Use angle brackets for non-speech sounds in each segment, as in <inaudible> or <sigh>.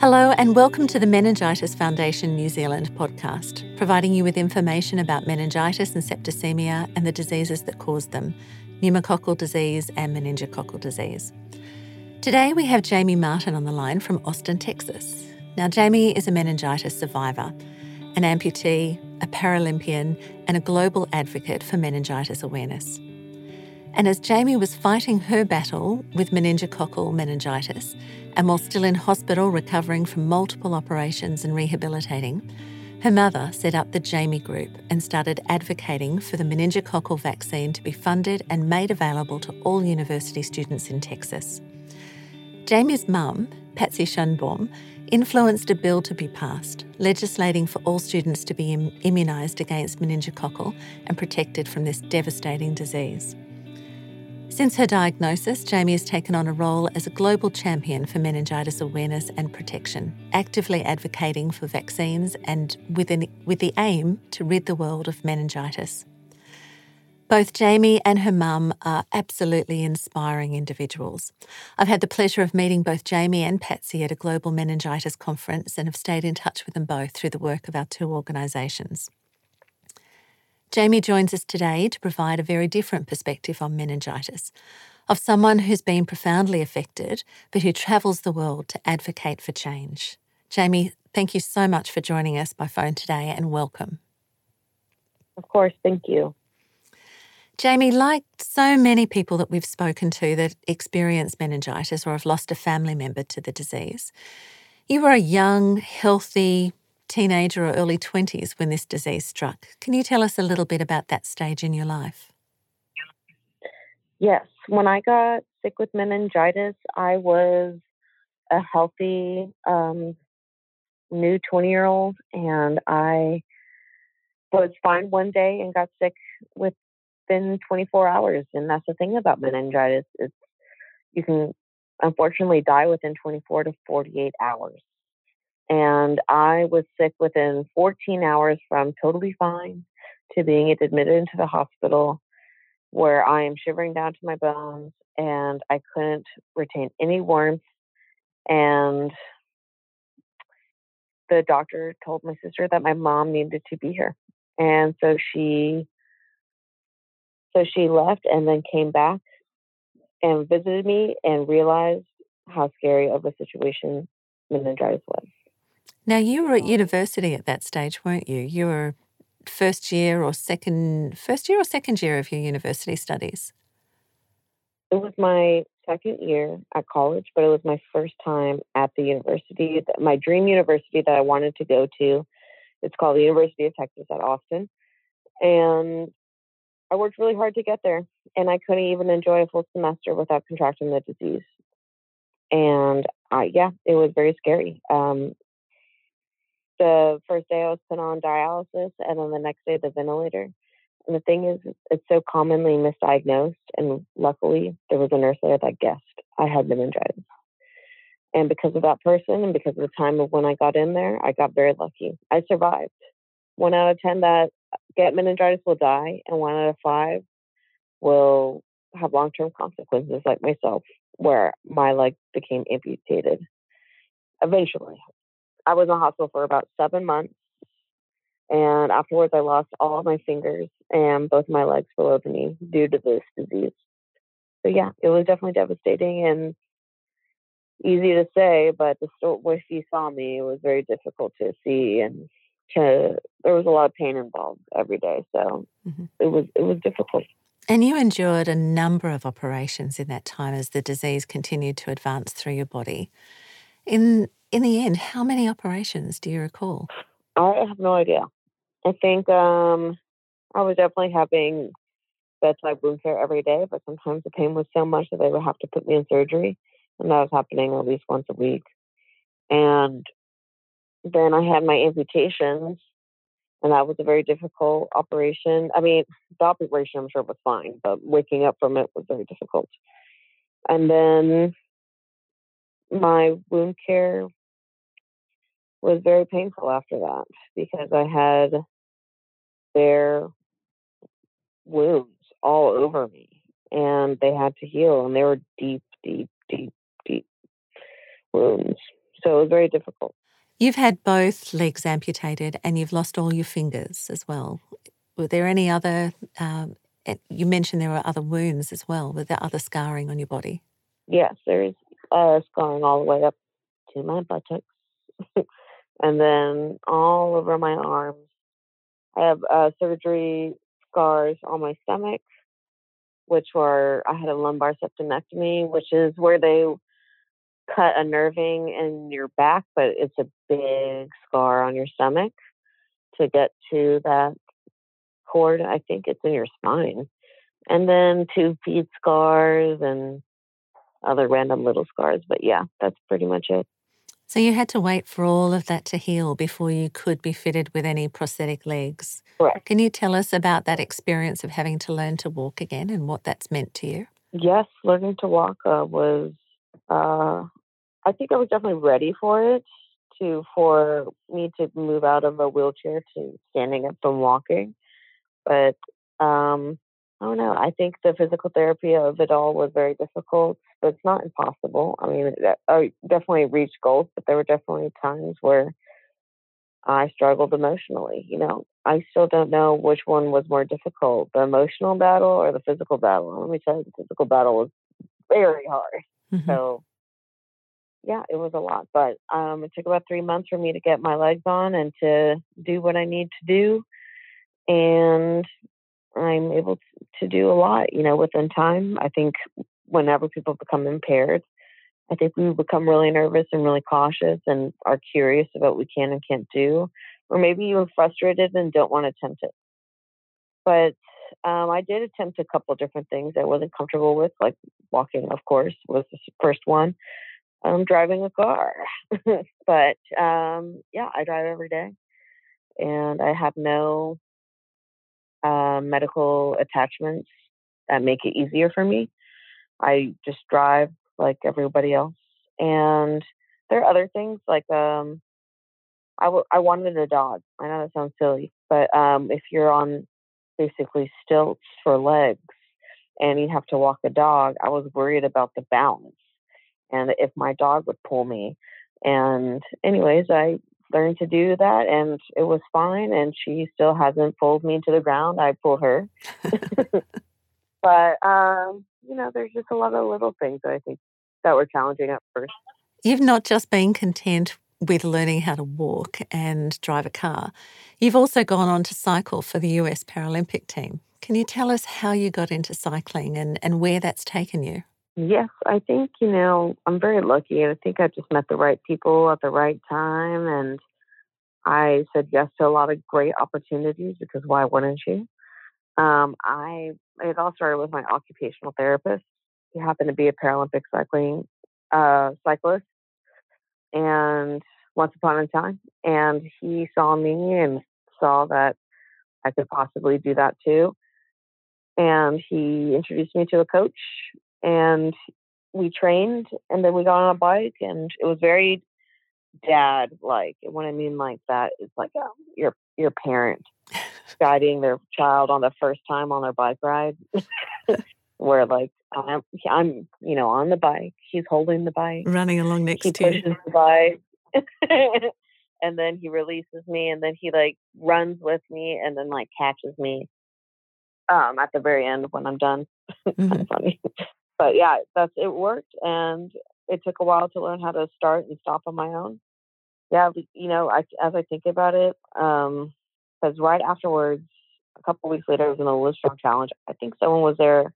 Hello, and welcome to the Meningitis Foundation New Zealand podcast, providing you with information about meningitis and septicemia and the diseases that cause them pneumococcal disease and meningococcal disease. Today, we have Jamie Martin on the line from Austin, Texas. Now, Jamie is a meningitis survivor, an amputee, a Paralympian, and a global advocate for meningitis awareness. And as Jamie was fighting her battle with meningococcal meningitis, and while still in hospital recovering from multiple operations and rehabilitating, her mother set up the Jamie Group and started advocating for the meningococcal vaccine to be funded and made available to all university students in Texas. Jamie's mum, Patsy Schanbaum, influenced a bill to be passed, legislating for all students to be Im- immunised against meningococcal and protected from this devastating disease. Since her diagnosis, Jamie has taken on a role as a global champion for meningitis awareness and protection, actively advocating for vaccines and with, an, with the aim to rid the world of meningitis. Both Jamie and her mum are absolutely inspiring individuals. I've had the pleasure of meeting both Jamie and Patsy at a global meningitis conference and have stayed in touch with them both through the work of our two organisations. Jamie joins us today to provide a very different perspective on meningitis of someone who's been profoundly affected but who travels the world to advocate for change. Jamie, thank you so much for joining us by phone today and welcome. Of course, thank you. Jamie, like so many people that we've spoken to that experience meningitis or have lost a family member to the disease, you were a young, healthy, teenager or early 20s when this disease struck. Can you tell us a little bit about that stage in your life? Yes. When I got sick with meningitis, I was a healthy um, new 20 year old, and I was fine one day and got sick within 24 hours. And that's the thing about meningitis is you can unfortunately die within 24 to 48 hours and I was sick within 14 hours from totally fine to being admitted into the hospital where I am shivering down to my bones and I couldn't retain any warmth. And the doctor told my sister that my mom needed to be here. And so she so she left and then came back and visited me and realized how scary of a situation meningitis was. Now, you were at university at that stage, weren't you? You were first year or second, first year or second year of your university studies? It was my second year at college, but it was my first time at the university, my dream university that I wanted to go to. It's called the University of Texas at Austin. And I worked really hard to get there, and I couldn't even enjoy a full semester without contracting the disease. And I, yeah, it was very scary. Um, the first day I was put on dialysis, and then the next day the ventilator. And the thing is, it's so commonly misdiagnosed, and luckily there was a nurse there that guessed I had meningitis. And because of that person, and because of the time of when I got in there, I got very lucky. I survived. One out of ten that get meningitis will die, and one out of five will have long-term consequences, like myself, where my leg became amputated eventually. I was in the hospital for about seven months. And afterwards, I lost all of my fingers and both my legs below the knee due to this disease. So, yeah, it was definitely devastating and easy to say, but the way she saw me, it was very difficult to see. And to, there was a lot of pain involved every day. So, mm-hmm. it was it was difficult. And you endured a number of operations in that time as the disease continued to advance through your body. In in the end, how many operations do you recall? I have no idea. I think um, I was definitely having bedside wound care every day, but sometimes the pain was so much that they would have to put me in surgery, and that was happening at least once a week. And then I had my amputations, and that was a very difficult operation. I mean, the operation I'm sure was fine, but waking up from it was very difficult. And then my wound care was very painful after that because I had their wounds all over me and they had to heal and they were deep, deep, deep, deep wounds. So it was very difficult. You've had both legs amputated and you've lost all your fingers as well. Were there any other, um, you mentioned there were other wounds as well. Were there other scarring on your body? Yes, there's uh, scarring all the way up to my buttocks <laughs> and then all over my arms. I have uh, surgery scars on my stomach, which were, I had a lumbar sympathectomy, which is where they cut a nerving in your back, but it's a big scar on your stomach to get to that cord. I think it's in your spine. And then two feet scars and other random little scars. But yeah, that's pretty much it. So you had to wait for all of that to heal before you could be fitted with any prosthetic legs. Correct. Can you tell us about that experience of having to learn to walk again and what that's meant to you? Yes, learning to walk uh, was uh, I think I was definitely ready for it to for me to move out of a wheelchair to standing up and walking. But um, I don't know. I think the physical therapy of it all was very difficult, but it's not impossible. I mean, I definitely reached goals, but there were definitely times where I struggled emotionally. You know, I still don't know which one was more difficult, the emotional battle or the physical battle. Let me tell you, the physical battle was very hard. Mm-hmm. So yeah, it was a lot. But um, it took about three months for me to get my legs on and to do what I need to do. And I'm able to do a lot, you know, within time. I think whenever people become impaired, I think we become really nervous and really cautious and are curious about what we can and can't do. Or maybe you're frustrated and don't want to attempt it. But um, I did attempt a couple different things I wasn't comfortable with, like walking, of course, was the first one um, driving a car. <laughs> but um, yeah, I drive every day, and I have no uh, medical attachments that make it easier for me. I just drive like everybody else, and there are other things like um, I, w- I wanted a dog. I know that sounds silly, but um, if you're on basically stilts for legs and you have to walk a dog, I was worried about the balance and if my dog would pull me. And, anyways, I learned to do that and it was fine. And she still hasn't pulled me to the ground. I pull her. <laughs> <laughs> but, um, you know, there's just a lot of little things that I think that were challenging at first. You've not just been content with learning how to walk and drive a car, you've also gone on to cycle for the US Paralympic team. Can you tell us how you got into cycling and, and where that's taken you? Yes, I think, you know, I'm very lucky. I think I just met the right people at the right time. And I said yes to a lot of great opportunities because why wouldn't you? Um, I it all started with my occupational therapist. He happened to be a Paralympic cycling uh, cyclist, and once upon a time, and he saw me and saw that I could possibly do that too. And he introduced me to a coach and we trained and then we got on a bike and it was very dad like and what i mean like that is like um, your your parent guiding their child on the first time on their bike ride <laughs> where like i'm i'm you know on the bike he's holding the bike running along next he to pushes you. the bike <laughs> and then he releases me and then he like runs with me and then like catches me um at the very end when i'm done <laughs> mm-hmm. funny but yeah, that's it worked, and it took a while to learn how to start and stop on my own. Yeah, you know, I, as I think about it, because um, right afterwards, a couple weeks later, I was in the Livestrong Challenge. I think someone was there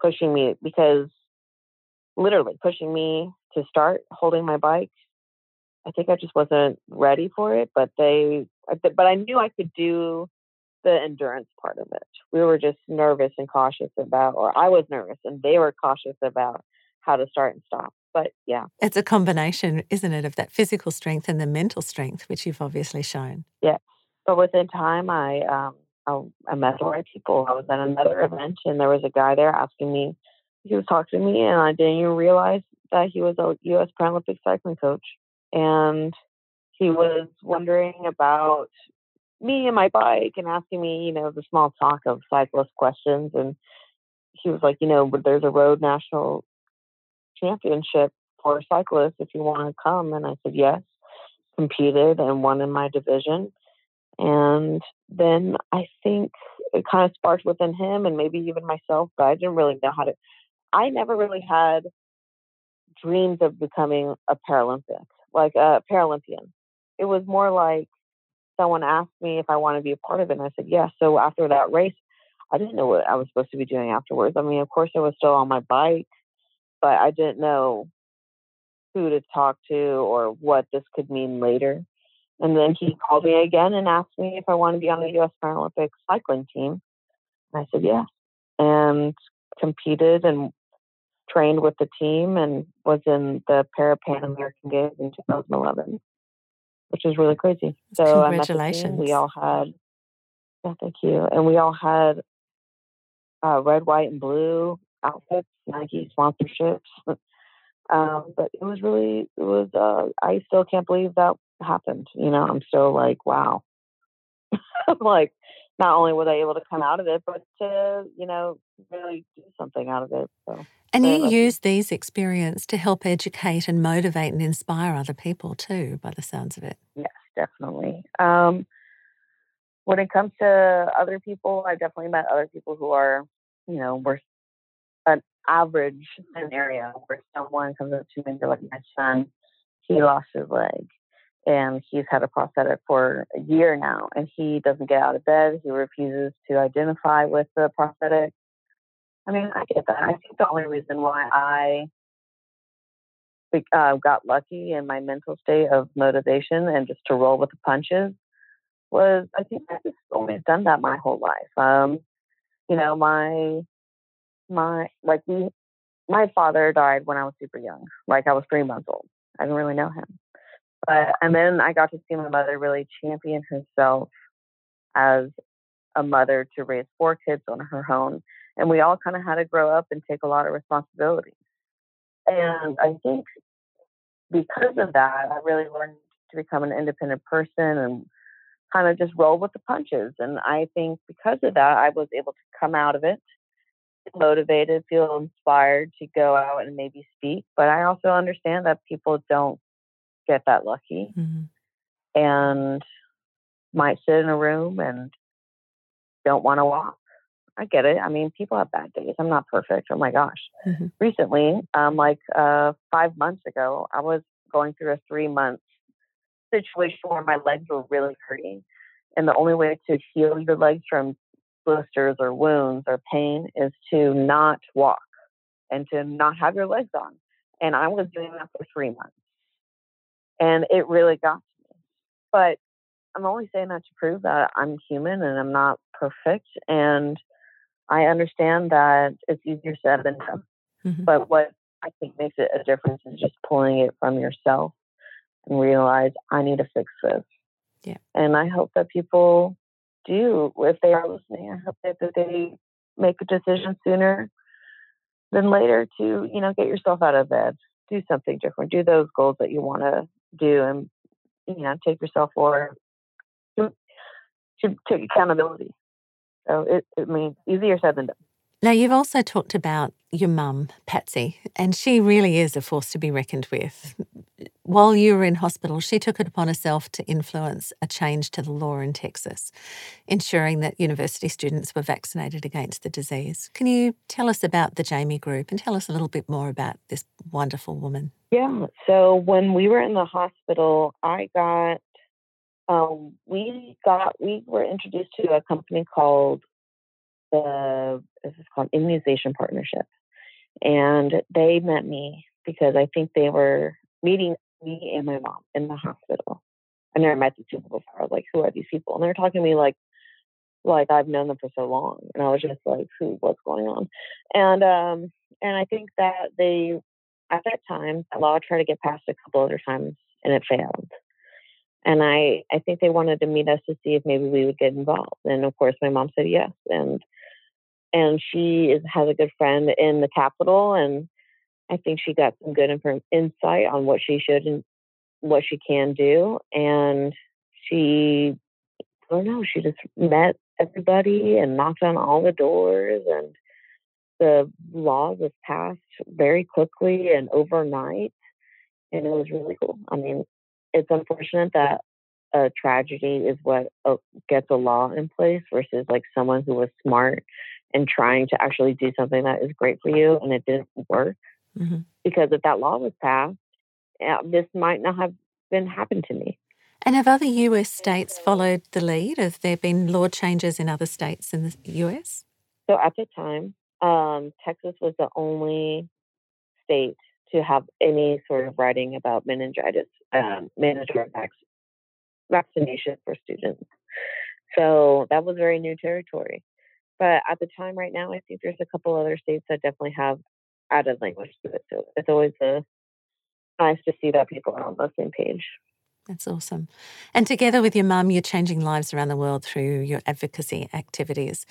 pushing me because literally pushing me to start holding my bike. I think I just wasn't ready for it, but they, but I knew I could do the endurance part of it. We were just nervous and cautious about, or I was nervous and they were cautious about how to start and stop. But yeah. It's a combination, isn't it, of that physical strength and the mental strength, which you've obviously shown. Yeah. But within time, I, um, I, I met the right people. I was at another event and there was a guy there asking me, he was talking to me, and I didn't even realize that he was a U.S. Paralympic cycling coach. And he was wondering about me and my bike and asking me, you know, the small talk of cyclist questions. And he was like, you know, there's a road national championship for cyclists if you want to come. And I said yes, competed and won in my division. And then I think it kind of sparked within him and maybe even myself, but I didn't really know how to. I never really had dreams of becoming a Paralympic, like a Paralympian. It was more like someone asked me if I want to be a part of it, and I said yes. So after that race, I didn't know what I was supposed to be doing afterwards. I mean, of course, I was still on my bike, but I didn't know who to talk to or what this could mean later. And then he called me again and asked me if I want to be on the U.S. Paralympic cycling team. And I said yes, and competed and trained with the team and was in the Para Pan American Games in 2011, which was really crazy. So congratulations. We all had, yeah, thank you, and we all had uh, red, white, and blue outfits, Nike sponsorships. <laughs> um, but it was really, it was. Uh, I still can't believe that happened. You know, I'm still like, wow. <laughs> I'm like, not only was I able to come out of it, but to, you know, really do something out of it. So. And you lucky. use these experience to help educate and motivate and inspire other people too, by the sounds of it. Yes, definitely. Um, when it comes to other people, I definitely met other people who are, you know, were an average scenario where someone comes up to me and they're like, my son, he lost his leg and he's had a prosthetic for a year now and he doesn't get out of bed. He refuses to identify with the prosthetic. I mean, I get that. I think the only reason why I uh, got lucky in my mental state of motivation and just to roll with the punches was I think I've just always done that my whole life. Um, you know, my my like we my father died when I was super young. Like I was three months old. I didn't really know him. But and then I got to see my mother really champion herself as a mother to raise four kids on her own. And we all kind of had to grow up and take a lot of responsibility. And I think because of that, I really learned to become an independent person and kind of just roll with the punches. And I think because of that, I was able to come out of it motivated, feel inspired to go out and maybe speak. But I also understand that people don't get that lucky mm-hmm. and might sit in a room and don't want to walk. I get it. I mean, people have bad days. I'm not perfect. Oh my gosh. Mm-hmm. Recently, um, like uh, five months ago, I was going through a three month situation where my legs were really hurting. And the only way to heal your legs from blisters or wounds or pain is to not walk and to not have your legs on. And I was doing that for three months and it really got to me. But I'm only saying that to prove that I'm human and I'm not perfect. And I understand that it's easier said than done. Mm-hmm. But what I think makes it a difference is just pulling it from yourself and realize I need to fix this. Yeah. And I hope that people do, if they are listening, I hope that, that they make a decision sooner than later to, you know, get yourself out of bed, do something different, do those goals that you want to do and you know take yourself for to, to take accountability. So it, it means easier said than done. Now, you've also talked about your mum, Patsy, and she really is a force to be reckoned with. While you were in hospital, she took it upon herself to influence a change to the law in Texas, ensuring that university students were vaccinated against the disease. Can you tell us about the Jamie Group and tell us a little bit more about this wonderful woman? Yeah. So when we were in the hospital, I got, um, we got, we were introduced to a company called the this is called immunization partnership, and they met me because I think they were meeting me and my mom in the hospital. I never met these people before. I was like, who are these people? And they're talking to me like, like I've known them for so long, and I was just like, who? What's going on? And um, and I think that they at that time, that law tried to get passed a couple other times and it failed. And I, I think they wanted to meet us to see if maybe we would get involved. And of course, my mom said yes. And and she is, has a good friend in the capital and I think she got some good insight on what she should and what she can do. And she, I don't know, she just met everybody and knocked on all the doors, and the law was passed very quickly and overnight. and it was really cool. I mean, it's unfortunate that a tragedy is what uh, gets a law in place versus like someone who was smart and trying to actually do something that is great for you and it didn't work. Mm-hmm. Because if that law was passed, this might not have been happened to me. And have other US states followed the lead? Have there been law changes in other states in the US? So at the time, um, Texas was the only state to have any sort of writing about meningitis, um, meningitis vaccination for students. So that was very new territory. But at the time, right now, I think there's a couple other states that definitely have added language to it. So it's always a, nice to see that people are on the same page. That's awesome. And together with your mum, you're changing lives around the world through your advocacy activities.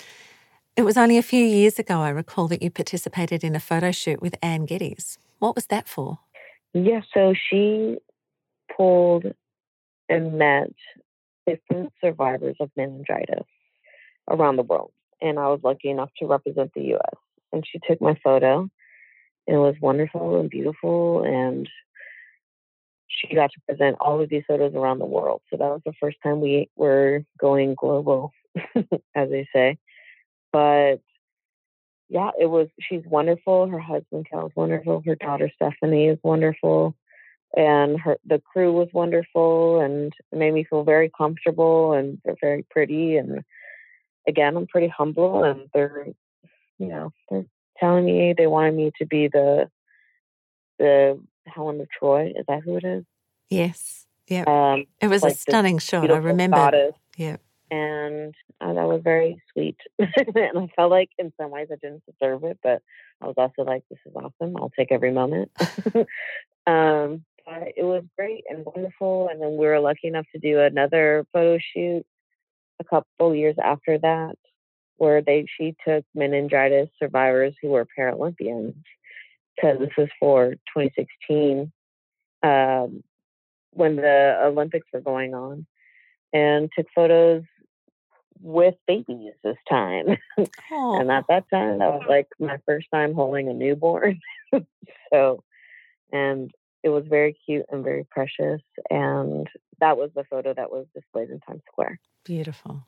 It was only a few years ago, I recall, that you participated in a photo shoot with Anne Geddes. What was that for? Yeah, so she pulled and met different survivors of meningitis around the world. And I was lucky enough to represent the US. And she took my photo. And it was wonderful and beautiful. And she got to present all of these photos around the world. So that was the first time we were going global, <laughs> as they say. But yeah, it was, she's wonderful. Her husband, Cal's wonderful. Her daughter, Stephanie, is wonderful. And her, the crew was wonderful and made me feel very comfortable and very pretty. And again, I'm pretty humble and they're, you know, they're telling me they wanted me to be the, the Helen of Troy. Is that who it is? Yes. Yeah. Um, it was like a stunning shot. I remember. Goddess. Yeah and uh, that was very sweet. <laughs> and I felt like in some ways I didn't deserve it, but I was also like, this is awesome. I'll take every moment. <laughs> <laughs> um, but it was great and wonderful. And then we were lucky enough to do another photo shoot a couple years after that, where they she took meningitis survivors who were Paralympians, because this was for 2016 um, when the Olympics were going on and took photos with babies this time. <laughs> and at that time, that was like my first time holding a newborn. <laughs> so, and it was very cute and very precious. And that was the photo that was displayed in Times Square. Beautiful.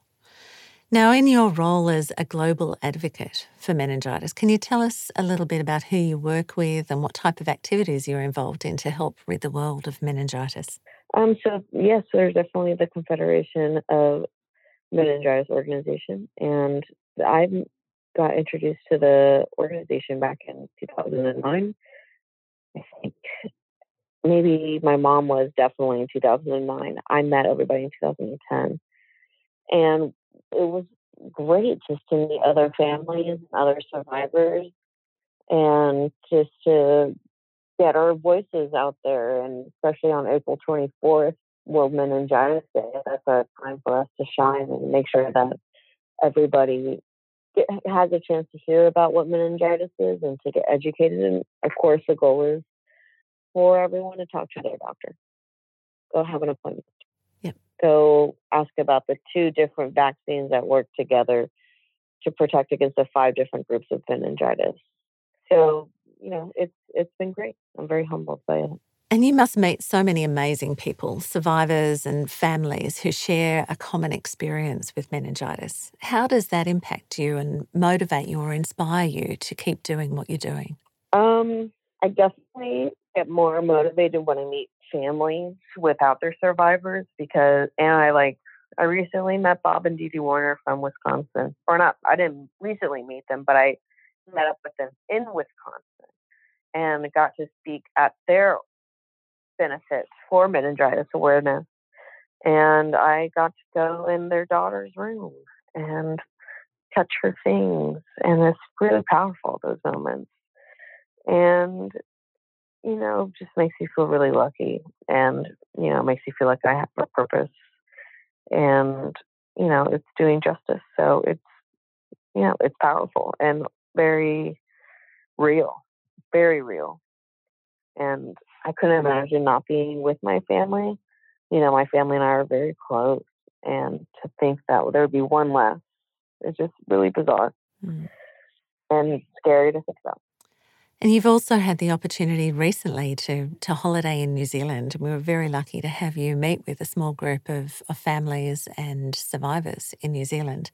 Now, in your role as a global advocate for meningitis, can you tell us a little bit about who you work with and what type of activities you're involved in to help rid the world of meningitis? Um, so, yes, there's definitely the Confederation of meningitis organization. And I got introduced to the organization back in 2009. I think maybe my mom was definitely in 2009. I met everybody in 2010. And it was great just to meet other families and other survivors and just to get our voices out there. And especially on April 24th, World Meningitis Day. That's a time for us to shine and make sure that everybody has a chance to hear about what meningitis is and to get educated. And of course, the goal is for everyone to talk to their doctor. Go have an appointment. Yep. Go ask about the two different vaccines that work together to protect against the five different groups of meningitis. So, you know, it's it's been great. I'm very humbled by it. And you must meet so many amazing people, survivors and families who share a common experience with meningitis. How does that impact you and motivate you or inspire you to keep doing what you're doing? Um, I definitely get more motivated when I meet families without their survivors because, and I like, I recently met Bob and Dee Dee Warner from Wisconsin. Or not, I didn't recently meet them, but I met up with them in Wisconsin and got to speak at their benefits for meningitis awareness. And I got to go in their daughter's room and touch her things. And it's really powerful, those moments. And, you know, just makes you feel really lucky and, you know, makes you feel like I have a purpose. And, you know, it's doing justice. So it's, you know, it's powerful and very real, very real. And I couldn't imagine not being with my family. You know, my family and I are very close, and to think that there would be one less is just really bizarre mm. and scary to think about. And you've also had the opportunity recently to, to holiday in New Zealand. We were very lucky to have you meet with a small group of, of families and survivors in New Zealand.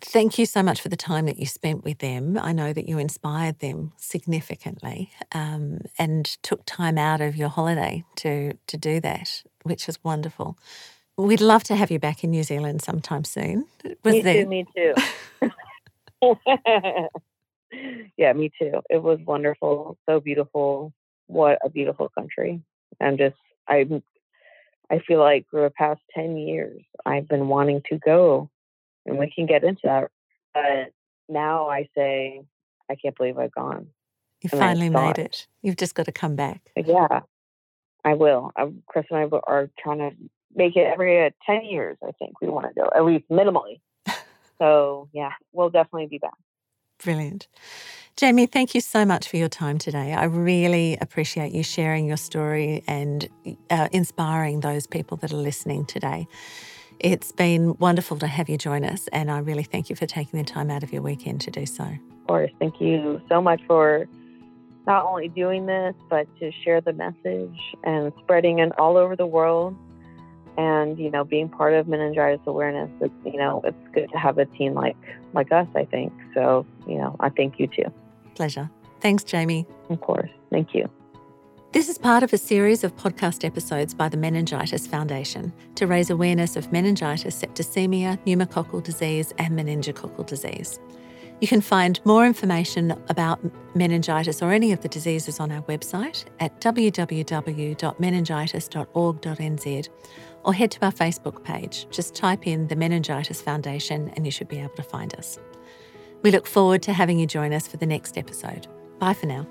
Thank you so much for the time that you spent with them. I know that you inspired them significantly um, and took time out of your holiday to, to do that, which was wonderful. We'd love to have you back in New Zealand sometime soon. Was me there... too, me too. <laughs> <laughs> yeah, me too. It was wonderful, so beautiful. What a beautiful country. I'm just I I feel like for the past 10 years I've been wanting to go and we can get into that. But now I say I can't believe I've gone. You finally made it. You've just got to come back. Yeah, I will. I, Chris and I are trying to make it every uh, 10 years, I think we want to go, at least minimally. <laughs> so, yeah, we'll definitely be back. Brilliant. Jamie, thank you so much for your time today. I really appreciate you sharing your story and uh, inspiring those people that are listening today. It's been wonderful to have you join us, and I really thank you for taking the time out of your weekend to do so. Of course. Thank you so much for not only doing this, but to share the message and spreading it all over the world and you know being part of meningitis awareness it's you know it's good to have a team like like us i think. So you know i thank you too. Pleasure. Thanks jamie. Of course. Thank you. This is part of a series of podcast episodes by the Meningitis Foundation to raise awareness of meningitis, septicemia, pneumococcal disease, and meningococcal disease. You can find more information about meningitis or any of the diseases on our website at www.meningitis.org.nz or head to our Facebook page. Just type in the Meningitis Foundation and you should be able to find us. We look forward to having you join us for the next episode. Bye for now.